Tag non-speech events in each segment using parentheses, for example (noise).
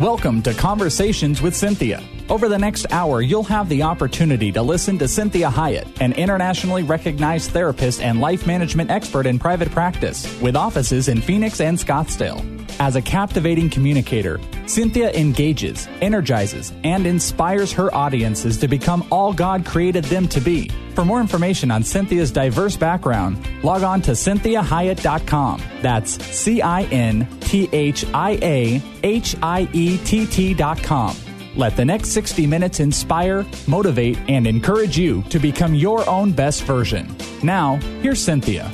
Welcome to Conversations with Cinthia. Over the next hour, you'll have the opportunity to listen to Cinthia Hiett, an internationally recognized therapist and life management expert in private practice, with offices in Phoenix and Scottsdale. As a captivating communicator, Cinthia engages, energizes, and inspires her audiences to become all God created them to be. For more information on Cinthia's diverse background, log on to cinthiahiett.com. That's C I N T H I A H I E T T.com. Let the next 60 minutes inspire, motivate, and encourage you to become your own best version. Now, here's Cinthia.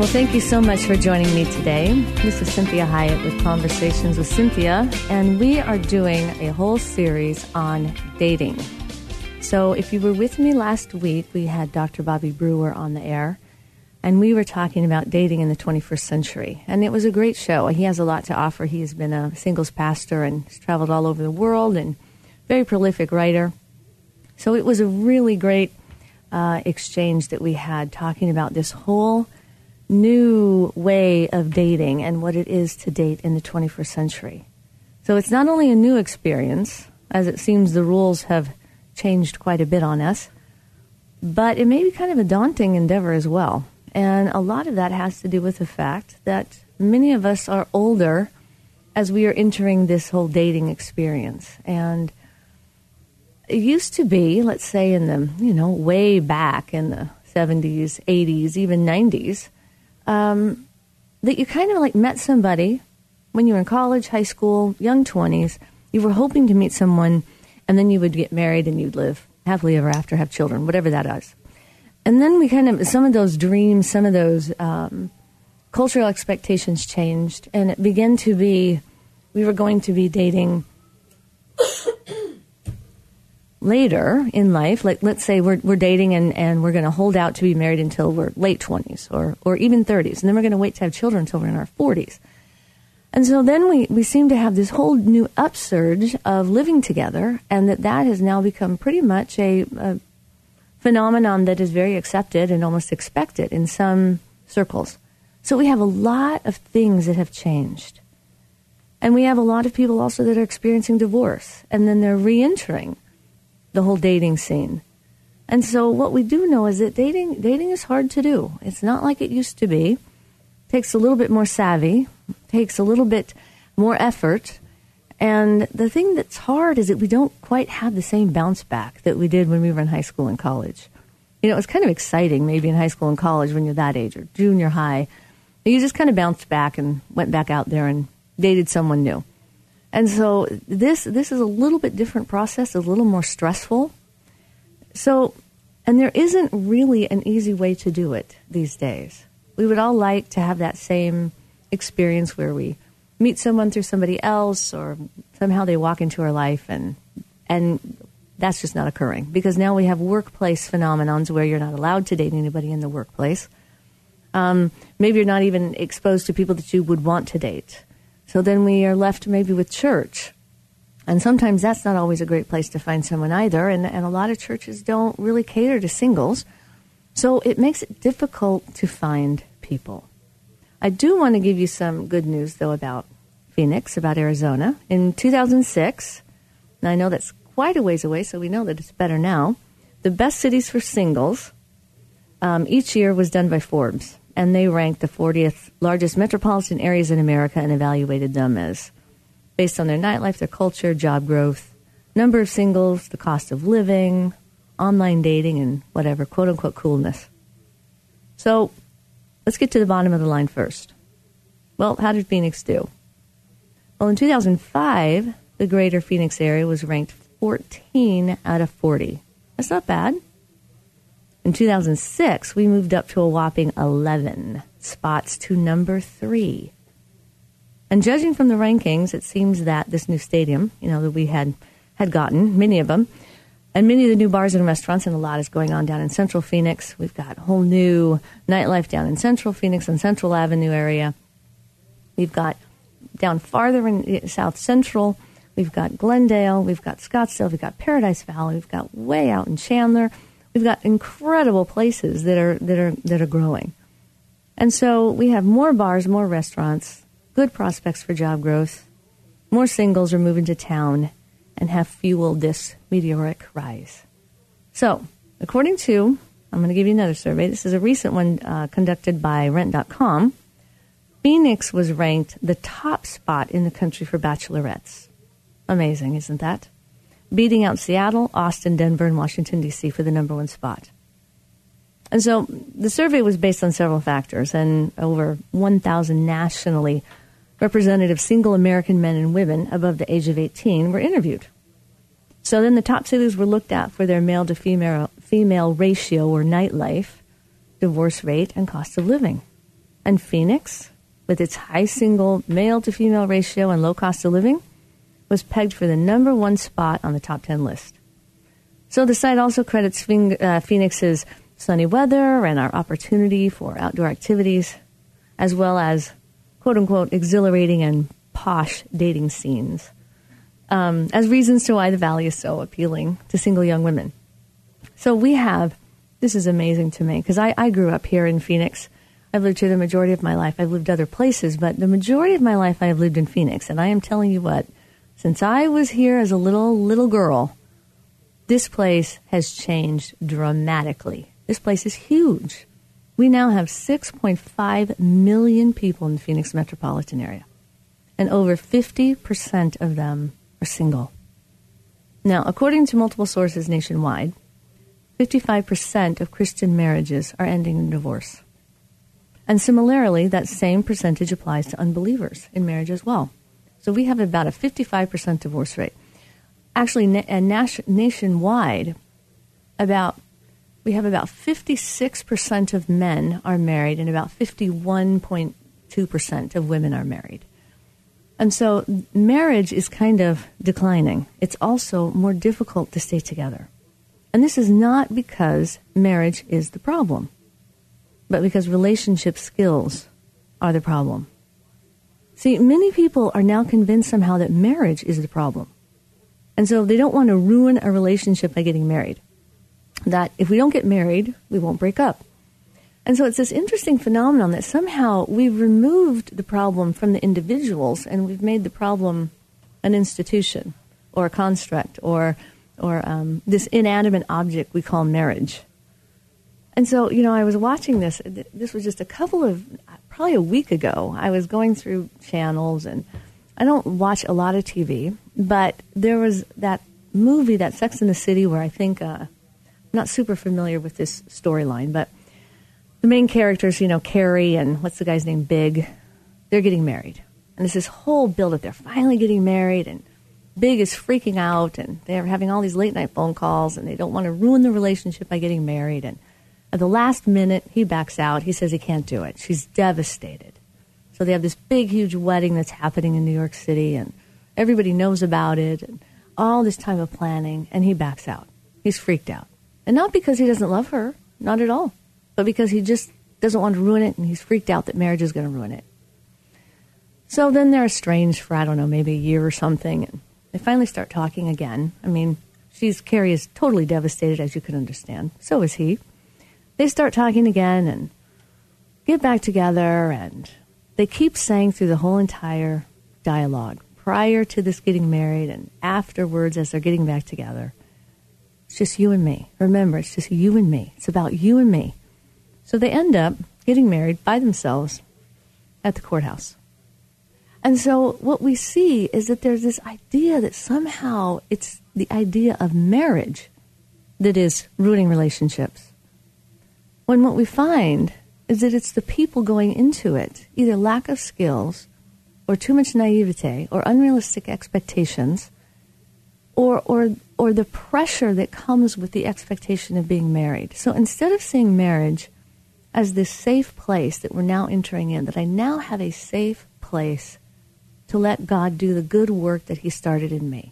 Well, thank you so much for joining me today. This is Cinthia Hiett with Conversations with Cinthia, and we are doing a whole series on dating. So, if you were with me last week, we had Dr. Bobby Brewer on the air, and we were talking about dating in the 21st century. And it was a great show. He has a lot to offer. He has been a singles pastor and has traveled all over the world and very prolific writer. So, it was a really great uh, exchange that we had talking about this whole new way of dating and what it is to date in the 21st century. So it's not only a new experience, as it seems the rules have changed quite a bit on us, but it may be kind of a daunting endeavor as well. And a lot of that has to do with the fact that many of us are older as we are entering this whole dating experience. And it used to be, let's say in the, you know, way back in the 70s, 80s, even 90s, um, that you kind of like met somebody when you were in college, high school, young 20s. You were hoping to meet someone, and then you would get married and you'd live happily ever after, have children, whatever that is. And then we kind of, some of those dreams, some of those um, cultural expectations changed, and it began to be, we were going to be dating later in life, like let's say we're, we're dating and, and we're going to hold out to be married until we're late 20s or, or even 30s, and then we're going to wait to have children until we're in our 40s. And so then we, we seem to have this whole new upsurge of living together, and that that has now become pretty much a, a phenomenon that is very accepted and almost expected in some circles. So we have a lot of things that have changed. And we have a lot of people also that are experiencing divorce, and then they're re entering the whole dating scene. And so what we do know is that dating dating is hard to do. It's not like it used to be. It takes a little bit more savvy, takes a little bit more effort. And the thing that's hard is that we don't quite have the same bounce back that we did when we were in high school and college. You know, it was kind of exciting maybe in high school and college when you're that age or junior high. You just kind of bounced back and went back out there and dated someone new. And so this this is a little bit different process, a little more stressful. So and there isn't really an easy way to do it these days. We would all like to have that same experience where we meet someone through somebody else or somehow they walk into our life and and that's just not occurring because now we have workplace phenomenons where you're not allowed to date anybody in the workplace. Um, maybe you're not even exposed to people that you would want to date. So then we are left maybe with church. And sometimes that's not always a great place to find someone either. And, and a lot of churches don't really cater to singles. So it makes it difficult to find people. I do want to give you some good news, though, about Phoenix, about Arizona. In 2006, and I know that's quite a ways away, so we know that it's better now, the best cities for singles um, each year was done by Forbes and they ranked the 40th largest metropolitan areas in America and evaluated them as based on their nightlife, their culture, job growth, number of singles, the cost of living, online dating, and whatever, quote unquote, coolness. So let's get to the bottom of the line first. Well, how did Phoenix do? Well, in 2005, the greater Phoenix area was ranked 14 out of 40. That's not bad. In 2006, we moved up to a whopping 11 spots to number three. And judging from the rankings, it seems that this new stadium, you know, that we had had gotten many of them, and many of the new bars and restaurants, and a lot is going on down in Central Phoenix. We've got a whole new nightlife down in Central Phoenix and Central Avenue area. We've got down farther in eh, South Central. We've got Glendale. We've got Scottsdale. We've got Paradise Valley. We've got way out in Chandler. We've got incredible places that are that are that are growing. And so we have more bars, more restaurants, good prospects for job growth. More singles are moving to town and have fueled this meteoric rise. So, according to, I'm going to give you another survey. This is a recent one uh, conducted by Rent.com. Phoenix was ranked the top spot in the country for bachelorettes. Amazing, isn't that? Beating out Seattle, Austin, Denver, and Washington, D.C. for the number one spot. And so the survey was based on several factors, and over 1,000 nationally representative single American men and women above the age of 18 were interviewed. So then the top cities were looked at for their male to female, female ratio or nightlife, divorce rate, and cost of living. And Phoenix, with its high single male to female ratio and low cost of living, was pegged for the number one spot on the top 10 list. So the site also credits uh, Phoenix's sunny weather and our opportunity for outdoor activities, as well as quote unquote exhilarating and posh dating scenes, um, as reasons to why the valley is so appealing to single young women. So we have, this is amazing to me because I, I grew up here in Phoenix. I've lived here the majority of my life. I've lived other places, but the majority of my life I have lived in Phoenix. And I am telling you what, since I was here as a little, little girl, this place has changed dramatically. This place is huge. We now have 6.5 million people in the Phoenix metropolitan area, and over 50% of them are single. Now, according to multiple sources nationwide, 55% of Christian marriages are ending in divorce. And similarly, that same percentage applies to unbelievers in marriage as well. So we have about a 55% divorce rate. Actually, na- uh, nationwide, about we have about 56% of men are married and about 51.2% of women are married. And so marriage is kind of declining. It's also more difficult to stay together. And this is not because marriage is the problem, but because relationship skills are the problem. See, many people are now convinced somehow that marriage is the problem. And so they don't want to ruin a relationship by getting married. That if we don't get married, we won't break up. And so it's this interesting phenomenon that somehow we've removed the problem from the individuals and we've made the problem an institution or a construct or, or um, this inanimate object we call marriage. And so, you know, I was watching this. This was just a couple of probably a week ago, I was going through channels and I don't watch a lot of TV, but there was that movie, that Sex in the City, where I think, uh, I'm not super familiar with this storyline, but the main characters, you know, Carrie and what's the guy's name, Big, they're getting married. And there's this whole build up. They're finally getting married, and Big is freaking out, and they're having all these late night phone calls, and they don't want to ruin the relationship by getting married. And at the last minute, he backs out. He says he can't do it. She's devastated. So they have this big, huge wedding that's happening in New York City, and everybody knows about it, and all this time of planning, and he backs out. He's freaked out. And not because he doesn't love her, not at all, but because he just doesn't want to ruin it, and he's freaked out that marriage is going to ruin it. So then they're estranged for, I don't know, maybe a year or something, and they finally start talking again. I mean, she's, Carrie is totally devastated, as you can understand. So is he they start talking again and get back together, and they keep saying through the whole entire dialogue, prior to this getting married and afterwards as they're getting back together, it's just you and me. Remember, it's just you and me. It's about you and me. So they end up getting married by themselves at the courthouse. And so what we see is that there's this idea that somehow it's the idea of marriage that is ruining relationships. When what we find is that it's the people going into it, either lack of skills or too much naivete or unrealistic expectations or, or, or the pressure that comes with the expectation of being married. So instead of seeing marriage as this safe place that we're now entering in, that I now have a safe place to let God do the good work that He started in me.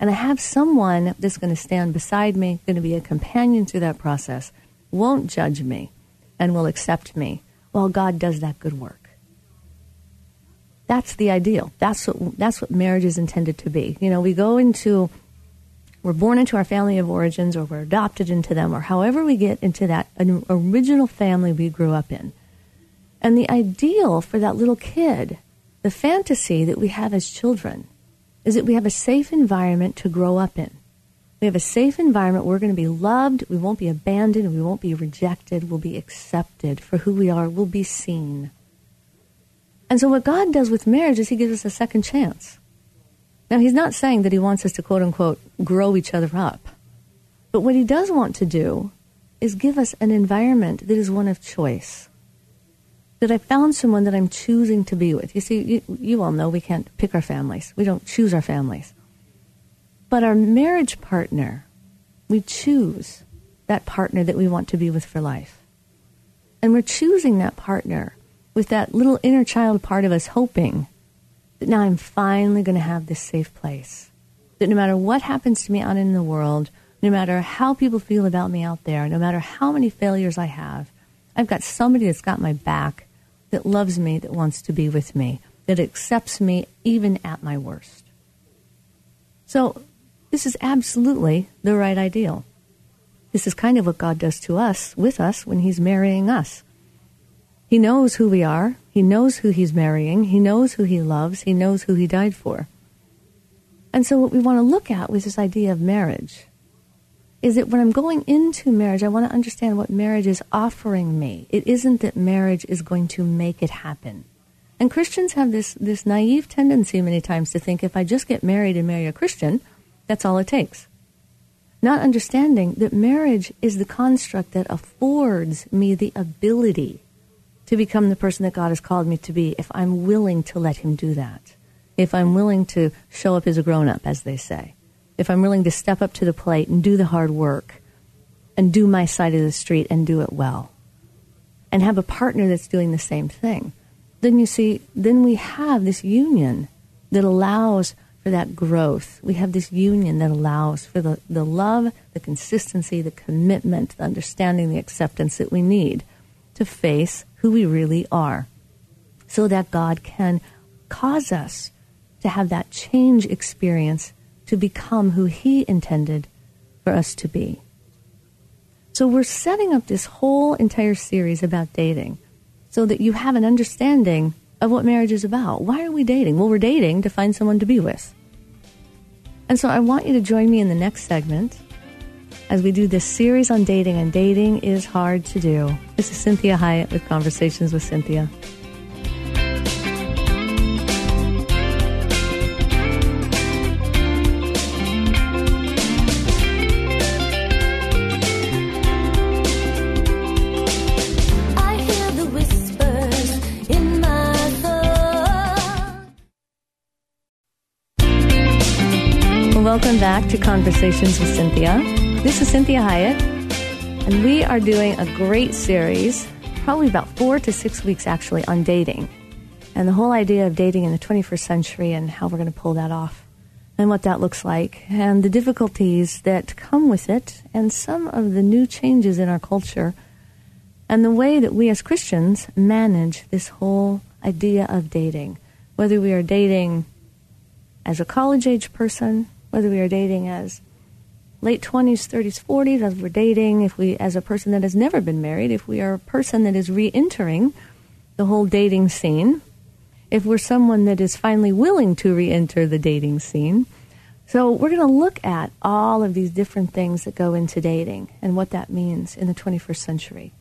And I have someone that's going to stand beside me, going to be a companion through that process, won't judge me, and will accept me while God does that good work. That's the ideal. That's what, that's what marriage is intended to be. You know, we go into, we're born into our family of origins or we're adopted into them or however we get into that original family we grew up in. And the ideal for that little kid, the fantasy that we have as children, is that we have a safe environment to grow up in. We have a safe environment. We're going to be loved. We won't be abandoned. We won't be rejected. We'll be accepted for who we are. We'll be seen. And so, what God does with marriage is He gives us a second chance. Now, He's not saying that He wants us to quote unquote grow each other up. But what He does want to do is give us an environment that is one of choice that I found someone that I'm choosing to be with. You see, you, you all know we can't pick our families. We don't choose our families. But our marriage partner, we choose that partner that we want to be with for life. And we're choosing that partner with that little inner child part of us hoping that now I'm finally going to have this safe place. That no matter what happens to me out in the world, no matter how people feel about me out there, no matter how many failures I have, I've got somebody that's got my back that loves me, that wants to be with me, that accepts me even at my worst. So, this is absolutely the right ideal. This is kind of what God does to us, with us, when He's marrying us. He knows who we are, He knows who He's marrying, He knows who He loves, He knows who He died for. And so, what we want to look at with this idea of marriage is that when I'm going into marriage, I want to understand what marriage is offering me. It isn't that marriage is going to make it happen. And Christians have this, this naive tendency many times to think if I just get married and marry a Christian, that's all it takes. Not understanding that marriage is the construct that affords me the ability to become the person that God has called me to be if I'm willing to let Him do that. If I'm willing to show up as a grown up, as they say if I'm willing to step up to the plate and do the hard work and do my side of the street and do it well and have a partner that's doing the same thing, then you see, then we have this union that allows for that growth. We have this union that allows for the, the love, the consistency, the commitment, the understanding, the acceptance that we need to face who we really are so that God can cause us to have that change experience to become who He intended for us to be. So we're setting up this whole entire series about dating so that you have an understanding of what marriage is about. Why are we dating? Well, we're dating to find someone to be with. And so I want you to join me in the next segment as we do this series on dating, and dating is hard to do. This is Cinthia Hiett with Conversations with Cinthia. Back to Conversations with Cinthia. This is Cinthia Hiett, and we are doing a great series, probably about four to six weeks actually, on dating and the whole idea of dating in the 21st century and how we're going to pull that off and what that looks like and the difficulties that come with it and some of the new changes in our culture and the way that we as Christians manage this whole idea of dating, whether we are dating as a college age person whether we are dating as late 20s, 30s, 40s, as we're dating, if we, as a person that has never been married, if we are a person that is re entering the whole dating scene, if we're someone that is finally willing to re enter the dating scene. So, we're going to look at all of these different things that go into dating and what that means in the 21st century.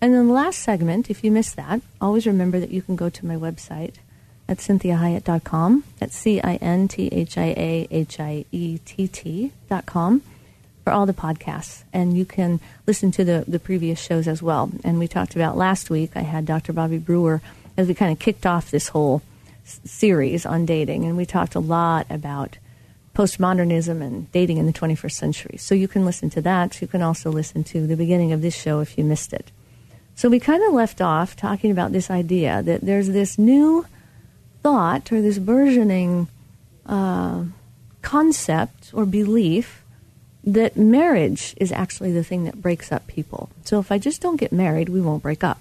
And in the last segment, if you missed that, always remember that you can go to my website, at cinthiahiett.com. That's C I N T H I A H I E T T.com for all the podcasts. And you can listen to the, the previous shows as well. And we talked about last week, I had Dr. Bobby Brewer as we kind of kicked off this whole s- series on dating. And we talked a lot about postmodernism and dating in the 21st century. So you can listen to that. You can also listen to the beginning of this show if you missed it. So we kind of left off talking about this idea that there's this new thought or this burgeoning uh, concept or belief that marriage is actually the thing that breaks up people. So if I just don't get married, we won't break up.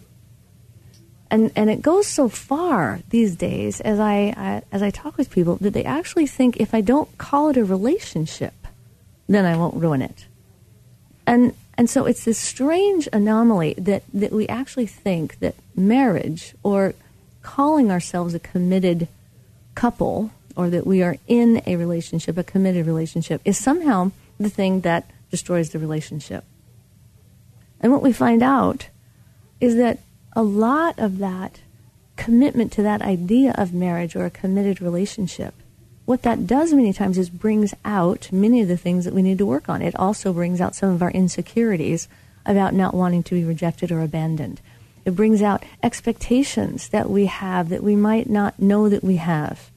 And and it goes so far these days as I, I as I talk with people that they actually think if I don't call it a relationship, then I won't ruin it. And and so it's this strange anomaly that, that we actually think that marriage or calling ourselves a committed couple or that we are in a relationship, a committed relationship, is somehow the thing that destroys the relationship. And what we find out is that a lot of that commitment to that idea of marriage or a committed relationship, what that does many times is brings out many of the things that we need to work on. It also brings out some of our insecurities about not wanting to be rejected or abandoned. It brings out expectations that we have that we might not know that we have,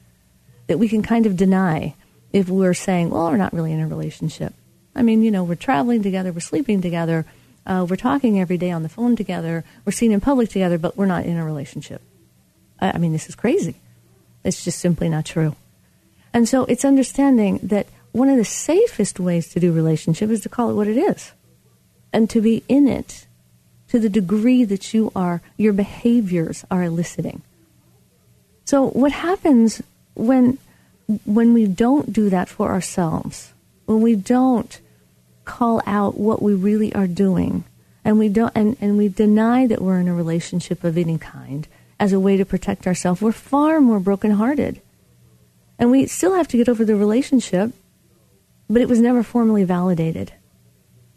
that we can kind of deny if we're saying, well, we're not really in a relationship. I mean, you know, we're traveling together, we're sleeping together, uh, we're talking every day on the phone together, we're seen in public together, but we're not in a relationship. I, I mean, this is crazy. It's just simply not true. And so it's understanding that one of the safest ways to do relationship is to call it what it is and to be in it to the degree that you are, your behaviors are eliciting. So what happens when when we don't do that for ourselves, when we don't call out what we really are doing, and we don't and, and we deny that we're in a relationship of any kind as a way to protect ourselves, we're far more brokenhearted. And we still have to get over the relationship, but it was never formally validated,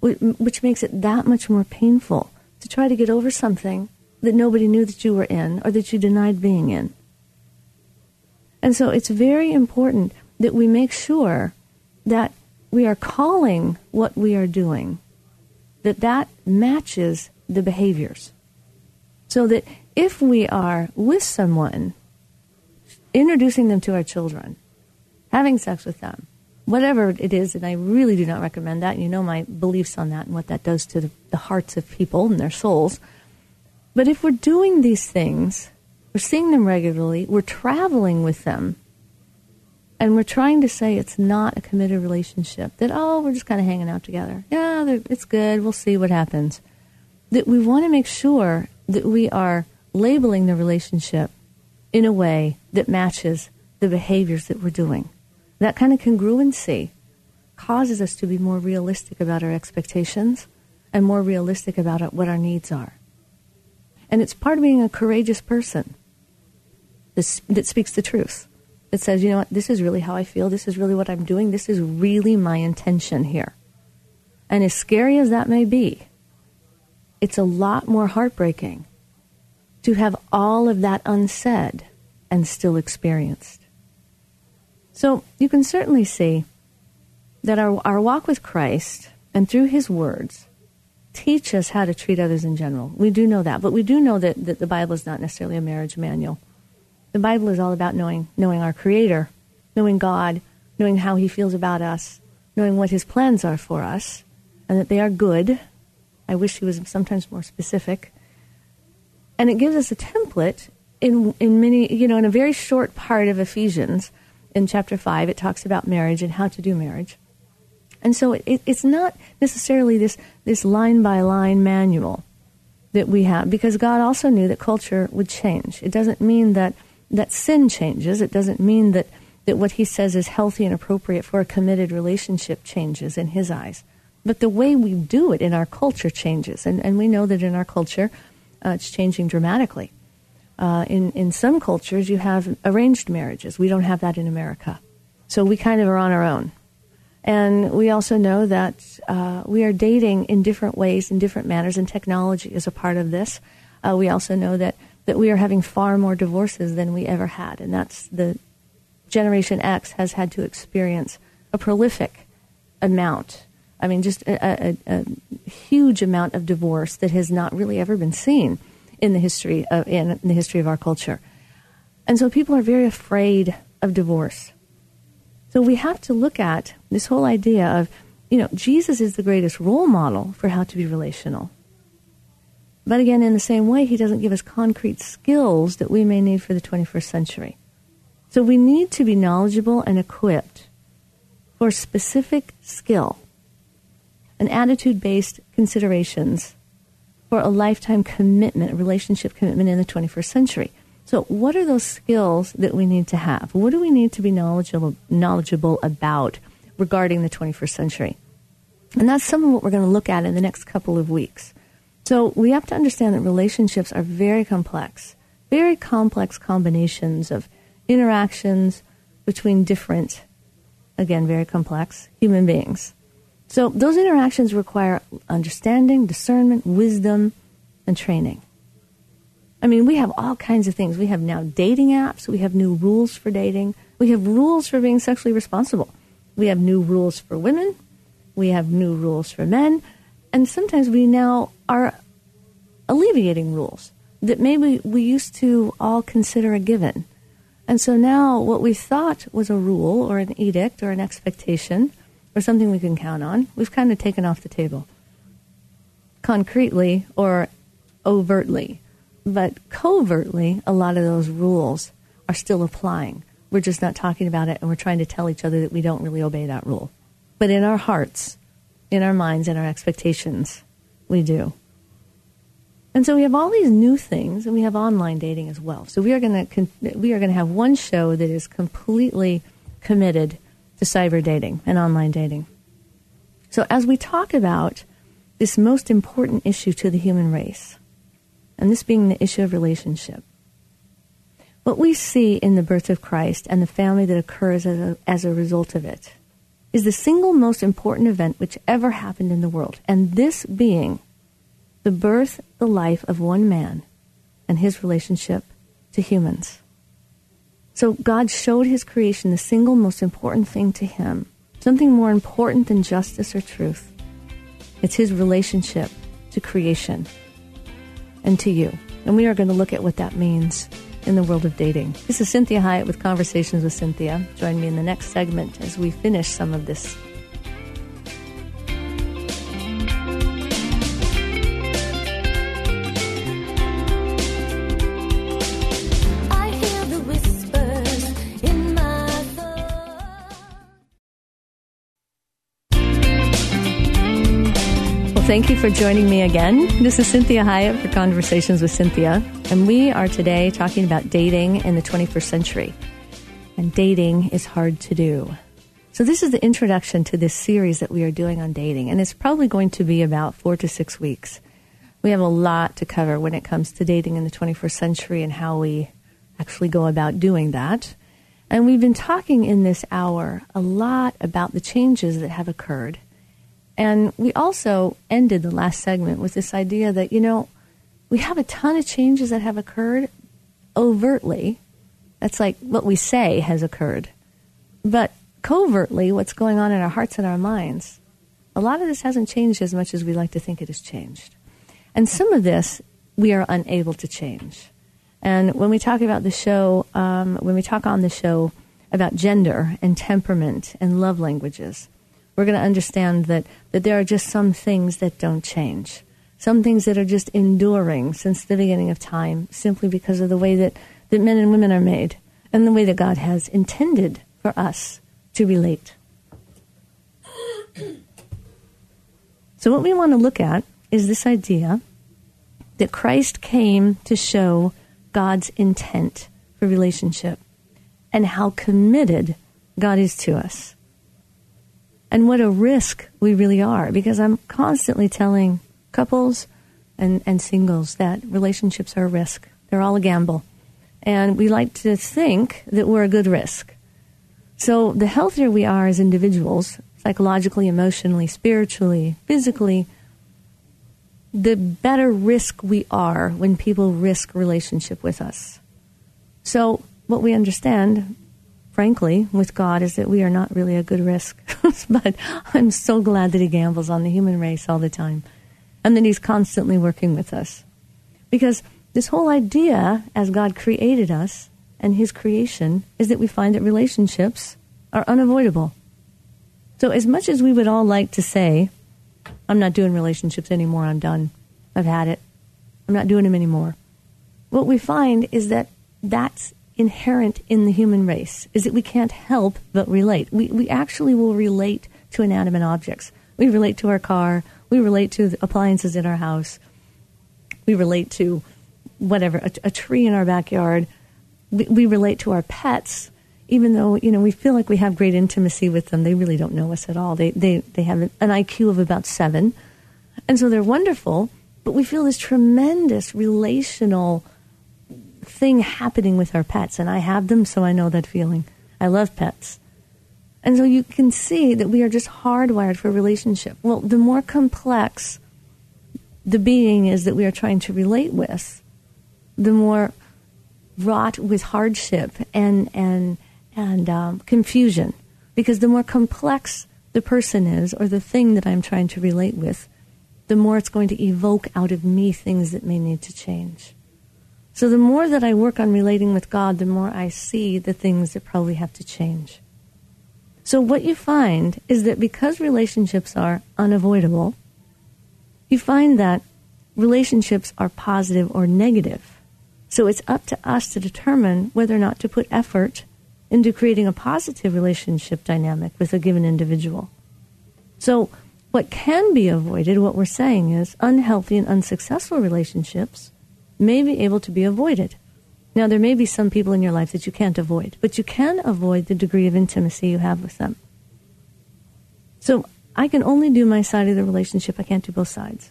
which makes it that much more painful to try to get over something that nobody knew that you were in or that you denied being in. And so it's very important that we make sure that we are calling what we are doing, that that matches the behaviors. So that if we are with someone, introducing them to our children, having sex with them, whatever it is, and I really do not recommend that. You know my beliefs on that and what that does to the, the hearts of people and their souls. But if we're doing these things, we're seeing them regularly, we're traveling with them, and we're trying to say it's not a committed relationship, that, oh, we're just kind of hanging out together. Yeah, it's good. We'll see what happens. That we want to make sure that we are labeling the relationship in a way that matches the behaviors that we're doing. That kind of congruency causes us to be more realistic about our expectations and more realistic about what our needs are. And it's part of being a courageous person that speaks the truth. That says, you know what, this is really how I feel. This is really what I'm doing. This is really my intention here. And as scary as that may be, it's a lot more heartbreaking to have all of that unsaid and still experienced. So you can certainly see that our, our walk with Christ and through his words teach us how to treat others in general. We do know that, but we do know that, that the Bible is not necessarily a marriage manual. The Bible is all about knowing, knowing our Creator, knowing God, knowing how He feels about us, knowing what His plans are for us, and that they are good. I wish He was sometimes more specific. And it gives us a template in, in many, you know, in a very short part of Ephesians in chapter 5, it talks about marriage and how to do marriage. And so it, it's not necessarily this, this line by line manual that we have, because God also knew that culture would change. It doesn't mean that, that sin changes. It doesn't mean that, that what He says is healthy and appropriate for a committed relationship changes in His eyes. But the way we do it in our culture changes. And, and we know that in our culture, uh, it's changing dramatically. Uh, in, in some cultures, you have arranged marriages. We don't have that in America. So we kind of are on our own. And we also know that uh, we are dating in different ways, in different manners, and technology is a part of this. Uh, we also know that, that we are having far more divorces than we ever had, and that's the Generation X has had to experience a prolific amount. I mean, just a, a, a huge amount of divorce that has not really ever been seen in the history of in the history of our culture. And so people are very afraid of divorce. So we have to look at this whole idea of, you know, Jesus is the greatest role model for how to be relational. But again, in the same way, he doesn't give us concrete skills that we may need for the 21st century. So we need to be knowledgeable and equipped for specific skill and attitude based considerations for a lifetime commitment, a relationship commitment in the 21st century. So, what are those skills that we need to have? What do we need to be knowledgeable, knowledgeable about regarding the 21st century? And that's some of what we're going to look at in the next couple of weeks. So, we have to understand that relationships are very complex, very complex combinations of interactions between different, again, very complex human beings. So, those interactions require understanding, discernment, wisdom, and training. I mean, we have all kinds of things. We have now dating apps. We have new rules for dating. We have rules for being sexually responsible. We have new rules for women. We have new rules for men. And sometimes we now are alleviating rules that maybe we used to all consider a given. And so now what we thought was a rule or an edict or an expectation or something we can count on, we've kind of taken off the table concretely or overtly. But covertly, a lot of those rules are still applying. We're just not talking about it and we're trying to tell each other that we don't really obey that rule. But in our hearts, in our minds, in our expectations, we do. And so we have all these new things, and we have online dating as well. So we are going to we are going to have one show that is completely committed cyber dating and online dating. So as we talk about this most important issue to the human race, and this being the issue of relationship. What we see in the birth of Christ and the family that occurs as a, as a result of it is the single most important event which ever happened in the world, and this being the birth, the life of one man and his relationship to humans. So God showed his creation the single most important thing to him, something more important than justice or truth. It's his relationship to creation and to you. And we are going to look at what that means in the world of dating. This is Cinthia Hiett with Conversations with Cinthia. Join me in the next segment as we finish some of this thank you for joining me again. This is Cinthia Hiett for Conversations with Cinthia, and we are today talking about dating in the 21st century. And dating is hard to do. So, this is the introduction to this series that we are doing on dating, and it's probably going to be about four to six weeks. We have a lot to cover when it comes to dating in the 21st century and how we actually go about doing that. And we've been talking in this hour a lot about the changes that have occurred and we also ended the last segment with this idea that, you know, we have a ton of changes that have occurred overtly. That's like what we say has occurred. But covertly, what's going on in our hearts and our minds, a lot of this hasn't changed as much as we like to think it has changed. And some of this we are unable to change. And when we talk about the show, um, when we talk on the show about gender and temperament and love languages, we're going to understand that, that there are just some things that don't change. Some things that are just enduring since the beginning of time simply because of the way that, that men and women are made and the way that God has intended for us to relate. (clears throat) So, what we want to look at is this idea that Christ came to show God's intent for relationship and how committed God is to us and what a risk we really are because I'm constantly telling couples and, and singles that relationships are a risk. They're all a gamble. And we like to think that we're a good risk. So the healthier we are as individuals, psychologically, emotionally, spiritually, physically, the better risk we are when people risk relationship with us. So what we understand frankly, with God is that we are not really a good risk. (laughs) but I'm so glad that He gambles on the human race all the time and that He's constantly working with us. Because this whole idea, as God created us and His creation, is that we find that relationships are unavoidable. So, as much as we would all like to say, I'm not doing relationships anymore, I'm done, I've had it, I'm not doing them anymore, what we find is that that's inherent in the human race is that we can't help but relate. We, we actually will relate to inanimate objects. We relate to our car. We relate to appliances in our house. We relate to whatever, a, a tree in our backyard. We, we relate to our pets, even though, you know, we feel like we have great intimacy with them. They really don't know us at all. They, they, they have an IQ of about seven. And so they're wonderful, but we feel this tremendous relational thing happening with our pets. And I have them, so I know that feeling. I love pets. And so you can see that we are just hardwired for relationship. Well, the more complex the being is that we are trying to relate with, the more wrought with hardship and and and um, confusion. Because the more complex the person is, or the thing that I'm trying to relate with, the more it's going to evoke out of me things that may need to change. So the more that I work on relating with God, the more I see the things that probably have to change. So what you find is that because relationships are unavoidable, you find that relationships are positive or negative. So it's up to us to determine whether or not to put effort into creating a positive relationship dynamic with a given individual. So what can be avoided, what we're saying is unhealthy and unsuccessful relationships may be able to be avoided. Now, there may be some people in your life that you can't avoid, but you can avoid the degree of intimacy you have with them. So I can only do my side of the relationship. I can't do both sides.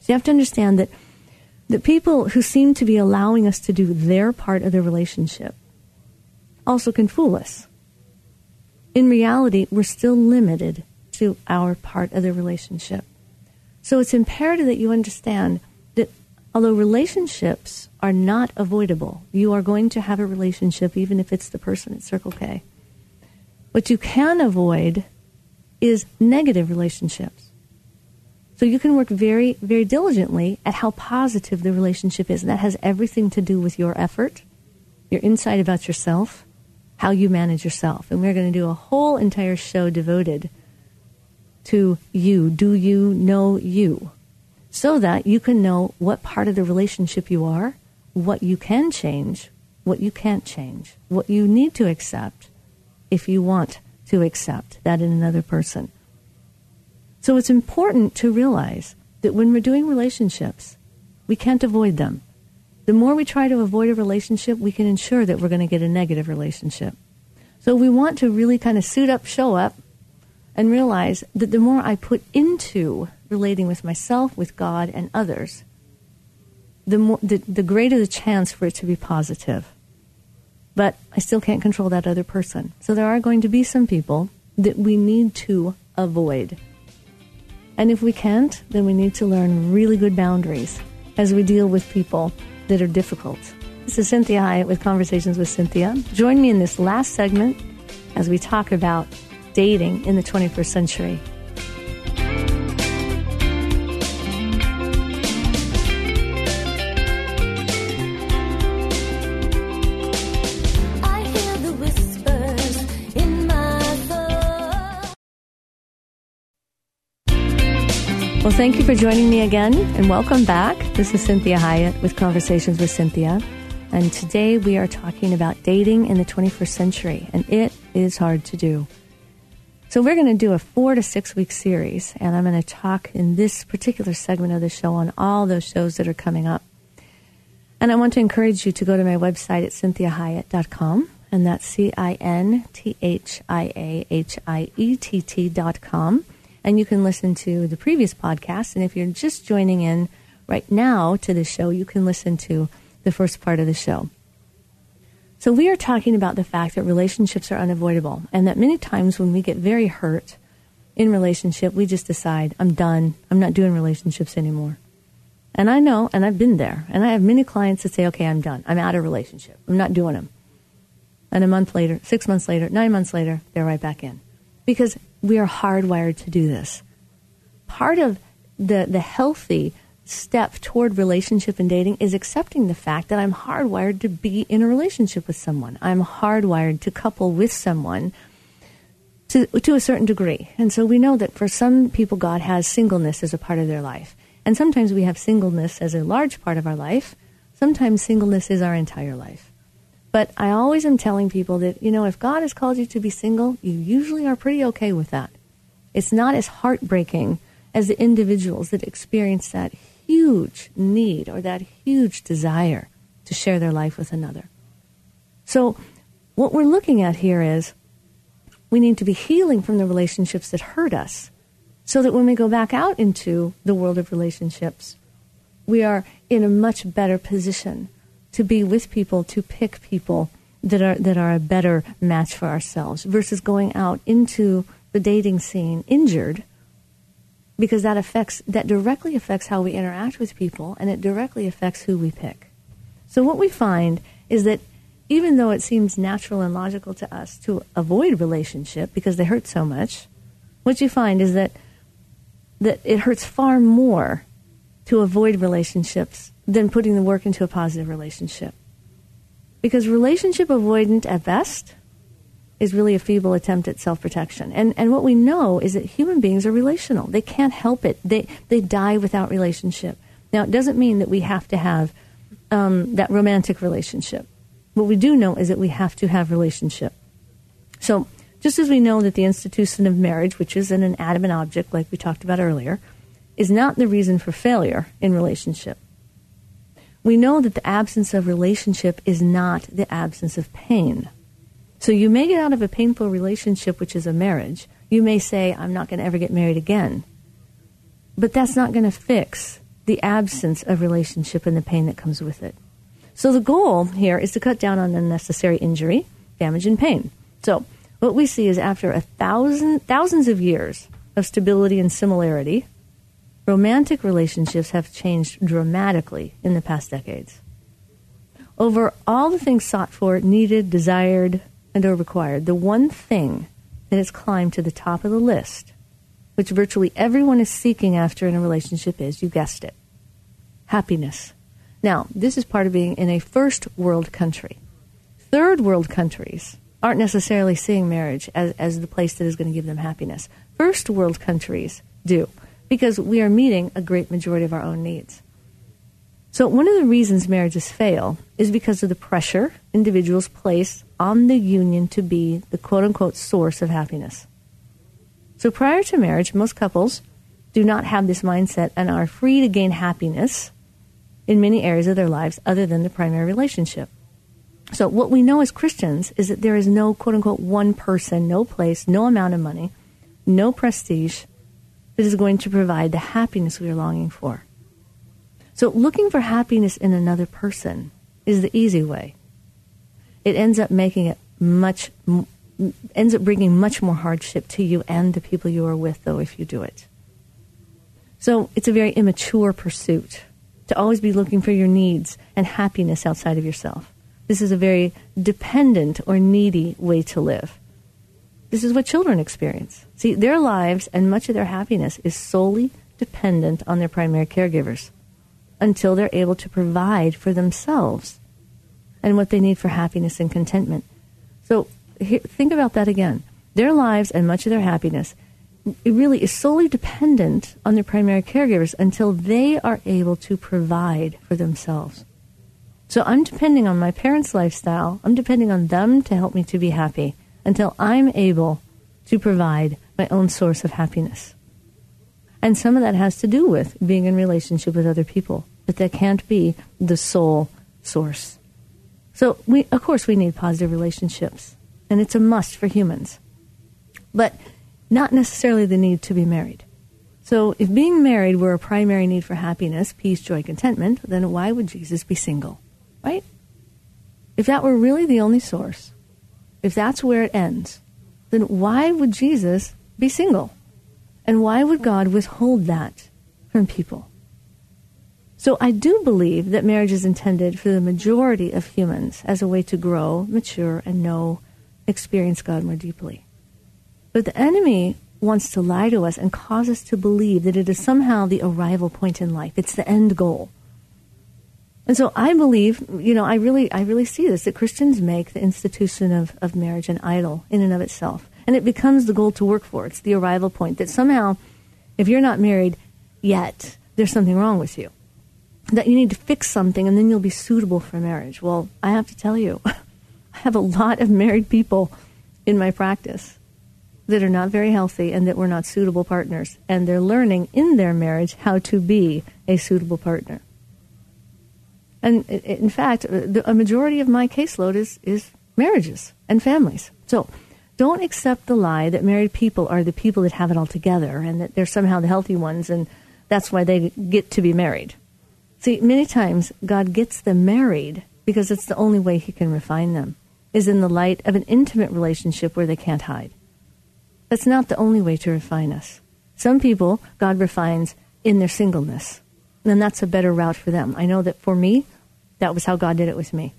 So you have to understand that the people who seem to be allowing us to do their part of the relationship also can fool us. In reality, we're still limited to our part of the relationship. So it's imperative that you understand although relationships are not avoidable, you are going to have a relationship even if it's the person at Circle K. What you can avoid is negative relationships. So you can work very, very diligently at how positive the relationship is. And that has everything to do with your effort, your insight about yourself, how you manage yourself. And we're going to do a whole entire show devoted to you. Do you know you? So that you can know what part of the relationship you are, what you can change, what you can't change, what you need to accept if you want to accept that in another person. So it's important to realize that when we're doing relationships, we can't avoid them. The more we try to avoid a relationship, we can ensure that we're going to get a negative relationship. So we want to really kind of suit up, show up, and realize that the more I put into relating with myself, with God, and others, the, more, the, the greater the chance for it to be positive. But I still can't control that other person. So there are going to be some people that we need to avoid. And if we can't, then we need to learn really good boundaries as we deal with people that are difficult. This is Cinthia Hiett with Conversations with Cinthia. Join me in this last segment as we talk about dating in the 21st century. Thank you for joining me again and welcome back. This is Cinthia Hiett with Conversations with Cinthia. And today we are talking about dating in the 21st century, and it is hard to do. So, we're going to do a four to six week series, and I'm going to talk in this particular segment of the show on all those shows that are coming up. And I want to encourage you to go to my website at cinthiahiett.com, and that's C I N T H I A H I E T T.com and you can listen to the previous podcast. And if you're just joining in right now to the show, you can listen to the first part of the show. So we are talking about the fact that relationships are unavoidable and that many times when we get very hurt in relationship, we just decide, I'm done. I'm not doing relationships anymore. And I know, and I've been there, and I have many clients that say, okay, I'm done. I'm out of relationship. I'm not doing them. And a month later, six months later, nine months later, they're right back in. Because we are hardwired to do this. Part of the, the healthy step toward relationship and dating is accepting the fact that I'm hardwired to be in a relationship with someone. I'm hardwired to couple with someone to, to a certain degree. And so we know that for some people, God has singleness as a part of their life. And sometimes we have singleness as a large part of our life. Sometimes singleness is our entire life. But I always am telling people that, you know, if God has called you to be single, you usually are pretty okay with that. It's not as heartbreaking as the individuals that experience that huge need or that huge desire to share their life with another. So, what we're looking at here is we need to be healing from the relationships that hurt us so that when we go back out into the world of relationships, we are in a much better position to be with people, to pick people that are that are a better match for ourselves versus going out into the dating scene injured because that affects that directly affects how we interact with people and it directly affects who we pick. So what we find is that even though it seems natural and logical to us to avoid relationship because they hurt so much, what you find is that that it hurts far more to avoid relationships than putting the work into a positive relationship. Because relationship avoidant at best is really a feeble attempt at self protection. And and what we know is that human beings are relational. They can't help it. They they die without relationship. Now it doesn't mean that we have to have um, that romantic relationship. What we do know is that we have to have relationship. So just as we know that the institution of marriage, which is an inanimate object like we talked about earlier, is not the reason for failure in relationship. We know that the absence of relationship is not the absence of pain. So you may get out of a painful relationship, which is a marriage. You may say, I'm not going to ever get married again. But that's not going to fix the absence of relationship and the pain that comes with it. So the goal here is to cut down on unnecessary injury, damage, and pain. So what we see is after a thousand thousands of years of stability and similarity, romantic relationships have changed dramatically in the past decades. Over all the things sought for, needed, desired, and or required, the one thing that has climbed to the top of the list, which virtually everyone is seeking after in a relationship, is you guessed it happiness. Now, this is part of being in a first world country. Third world countries aren't necessarily seeing marriage as, as the place that is going to give them happiness. First world countries do because we are meeting a great majority of our own needs. So, one of the reasons marriages fail is because of the pressure individuals place on the union to be the quote unquote source of happiness. So, prior to marriage, most couples do not have this mindset and are free to gain happiness in many areas of their lives other than the primary relationship. So, what we know as Christians is that there is no quote unquote one person, no place, no amount of money, no prestige that is going to provide the happiness we are longing for. So, looking for happiness in another person is the easy way. It ends up making it much, ends up bringing much more hardship to you and the people you are with, though, if you do it. So, it's a very immature pursuit to always be looking for your needs and happiness outside of yourself. This is a very dependent or needy way to live. This is what children experience. See, their lives and much of their happiness is solely dependent on their primary caregivers until they're able to provide for themselves and what they need for happiness and contentment. So think about that again. Their lives and much of their happiness it really is solely dependent on their primary caregivers until they are able to provide for themselves. So I'm depending on my parents' lifestyle. I'm depending on them to help me to be happy until I'm able to provide my own source of happiness. And some of that has to do with being in relationship with other people, but that can't be the sole source. So we, of course, we need positive relationships, and it's a must for humans, but not necessarily the need to be married. So if being married were a primary need for happiness, peace, joy, contentment, then why would Jesus be single? Right? If that were really the only source, if that's where it ends, then why would Jesus be single? And why would God withhold that from people? So I do believe that marriage is intended for the majority of humans as a way to grow, mature, and know, experience God more deeply. But the enemy wants to lie to us and cause us to believe that it is somehow the arrival point in life. It's the end goal. And so I believe, you know, I really, I really see this that Christians make the institution of, of marriage an idol in and of itself. And it becomes the goal to work for. It's the arrival point that somehow, if you're not married yet, there's something wrong with you. That you need to fix something and then you'll be suitable for marriage. Well, I have to tell you, (laughs) I have a lot of married people in my practice that are not very healthy and that were not suitable partners. And they're learning in their marriage how to be a suitable partner. And in fact, a majority of my caseload is, is marriages and families. So don't accept the lie that married people are the people that have it all together and that they're somehow the healthy ones and that's why they get to be married. See, many times God gets them married because it's the only way He can refine them, is in the light of an intimate relationship where they can't hide. That's not the only way to refine us. Some people, God refines in their singleness, and that's a better route for them. I know that for me, that was how God did it with me.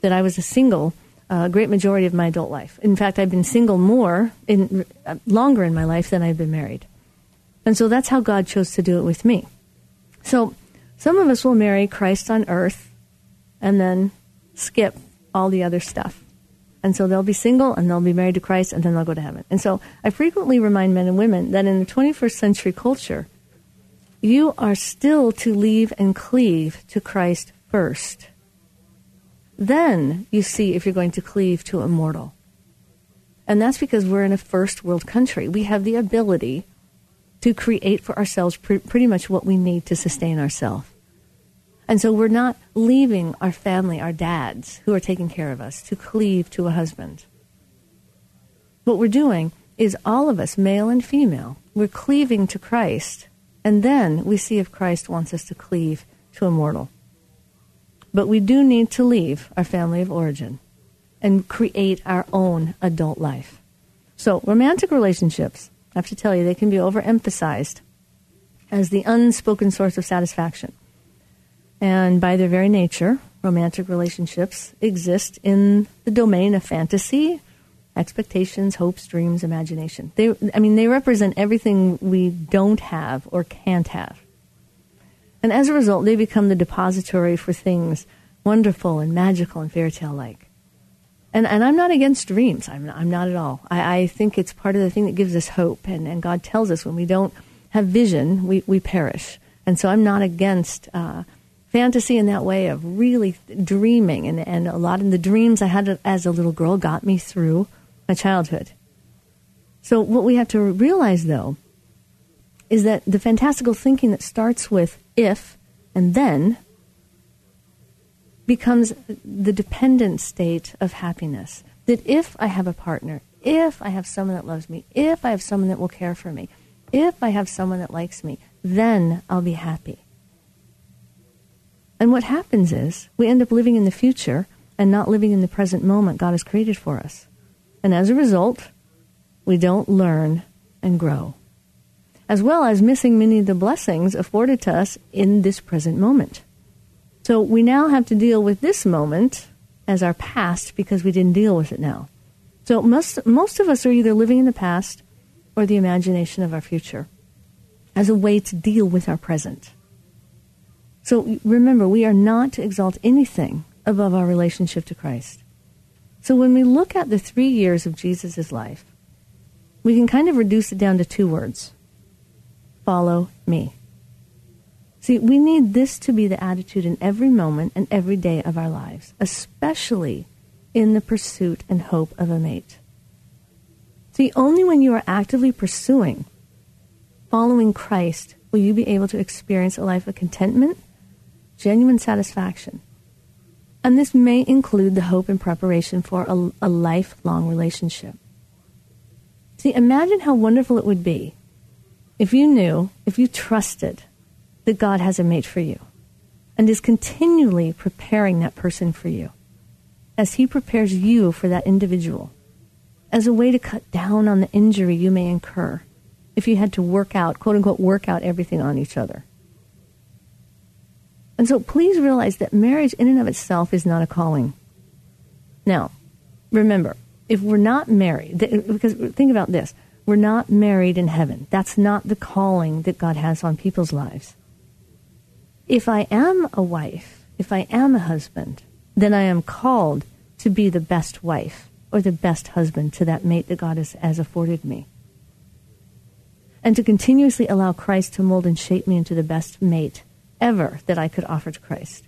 That I was a single a great majority of my adult life. In fact, I've been single more in uh, longer in my life than I've been married. And so that's how God chose to do it with me. So some of us will marry Christ on earth and then skip all the other stuff. And so they'll be single and they'll be married to Christ and then they'll go to heaven. And so I frequently remind men and women that in the 21st century culture, you are still to leave and cleave to Christ first. Then you see if you're going to cleave to a mortal. And that's because we're in a first world country. We have the ability to create for ourselves pre- pretty much what we need to sustain ourselves. And so we're not leaving our family, our dads who are taking care of us, to cleave to a husband. What we're doing is all of us, male and female, we're cleaving to Christ, and then we see if Christ wants us to cleave to a mortal. But we do need to leave our family of origin and create our own adult life. So, romantic relationships I have to tell you, they can be overemphasized as the unspoken source of satisfaction. And by their very nature, romantic relationships exist in the domain of fantasy, expectations, hopes, dreams, imagination. They, I mean, they represent everything we don't have or can't have. And as a result, they become the depository for things wonderful and magical and fairy tale like. And, and I'm not against dreams. I'm, I'm not at all. I, I think it's part of the thing that gives us hope. And, and God tells us when we don't have vision, we, we perish. And so I'm not against uh, fantasy in that way of really dreaming. And, and a lot of the dreams I had as a little girl got me through my childhood. So what we have to realize, though, is that the fantastical thinking that starts with if and then becomes the dependent state of happiness. That if I have a partner, if I have someone that loves me, if I have someone that will care for me, if I have someone that likes me, then I'll be happy. And what happens is we end up living in the future and not living in the present moment God has created for us. And as a result, we don't learn and grow, as well as missing many of the blessings afforded to us in this present moment. So we now have to deal with this moment as our past because we didn't deal with it now. So most, most of us are either living in the past or the imagination of our future as a way to deal with our present. So remember, we are not to exalt anything above our relationship to Christ. So when we look at the three years of Jesus' life, we can kind of reduce it down to two words follow me. See, we need this to be the attitude in every moment and every day of our lives, especially in the pursuit and hope of a mate. See, only when you are actively pursuing, following Christ, will you be able to experience a life of contentment, genuine satisfaction. And this may include the hope and preparation for a, a lifelong relationship. See, imagine how wonderful it would be if you knew, if you trusted that God has a mate for you and is continually preparing that person for you as He prepares you for that individual as a way to cut down on the injury you may incur if you had to work out, quote unquote, work out everything on each other. And so please realize that marriage in and of itself is not a calling. Now, remember, if we're not married, because think about this, we're not married in heaven. That's not the calling that God has on people's lives if I am a wife, if I am a husband, then I am called to be the best wife or the best husband to that mate that God has, has afforded me. And to continuously allow Christ to mold and shape me into the best mate ever that I could offer to Christ.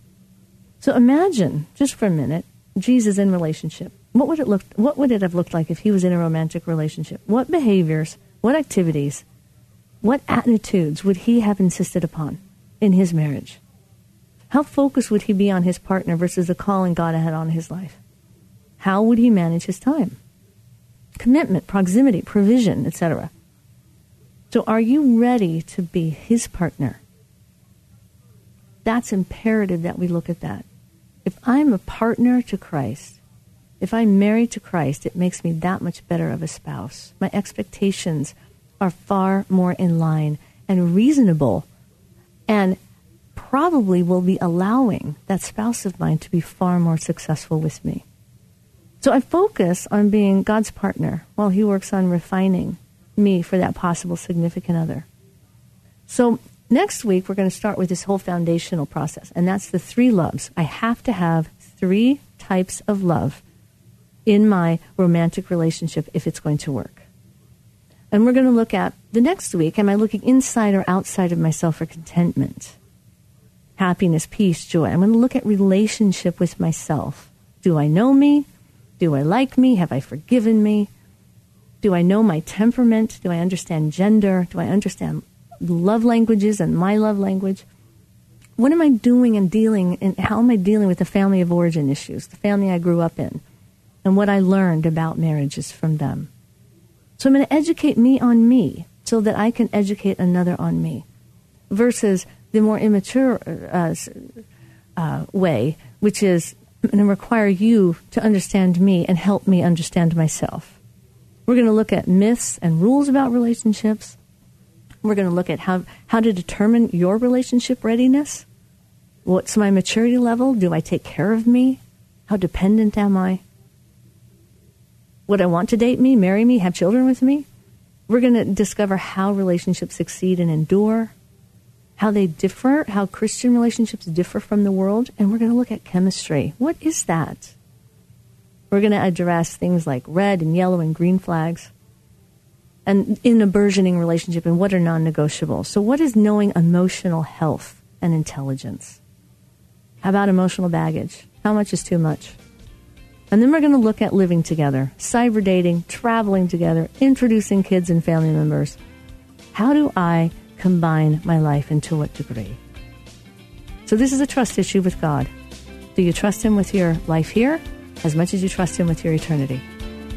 So imagine, just for a minute, Jesus in relationship. What would it look? What would it have looked like if he was in a romantic relationship? What behaviors, what activities, what attitudes would he have insisted upon in his marriage? How focused would he be on his partner versus the calling God had on his life? How would he manage his time? Commitment, proximity, provision, etc. So, are you ready to be his partner? That's imperative that we look at that. If I'm a partner to Christ, if I'm married to Christ, it makes me that much better of a spouse. My expectations are far more in line and reasonable and probably will be allowing that spouse of mine to be far more successful with me. So I focus on being God's partner while He works on refining me for that possible significant other. So next week, we're going to start with this whole foundational process, and that's the three loves. I have to have three types of love in my romantic relationship if it's going to work. And we're going to look at the next week am I looking inside or outside of myself for contentment, happiness, peace, joy? I'm going to look at relationship with myself. Do I know me? Do I like me? Have I forgiven me? Do I know my temperament? Do I understand gender? Do I understand love languages and my love language? What am I doing and dealing and how am I dealing with the family of origin issues, the family I grew up in? and what I learned about marriages from them. So I'm going to educate me on me so that I can educate another on me versus the more immature uh, uh, way, which is going to require you to understand me and help me understand myself. We're going to look at myths and rules about relationships. We're going to look at how, how to determine your relationship readiness. What's my maturity level? Do I take care of me? How dependent am I? Would I want to date me, marry me, have children with me? We're going to discover how relationships succeed and endure, how they differ, how Christian relationships differ from the world, and we're going to look at chemistry. What is that? We're going to address things like red and yellow and green flags, and in a burgeoning relationship, and what are non negotiable. So, what is knowing emotional health and intelligence? How about emotional baggage? How much is too much? And then we're going to look at living together, cyber dating, traveling together, introducing kids and family members. How do I combine my life and to what degree? So, this is a trust issue with God. Do you trust Him with your life here as much as you trust Him with your eternity?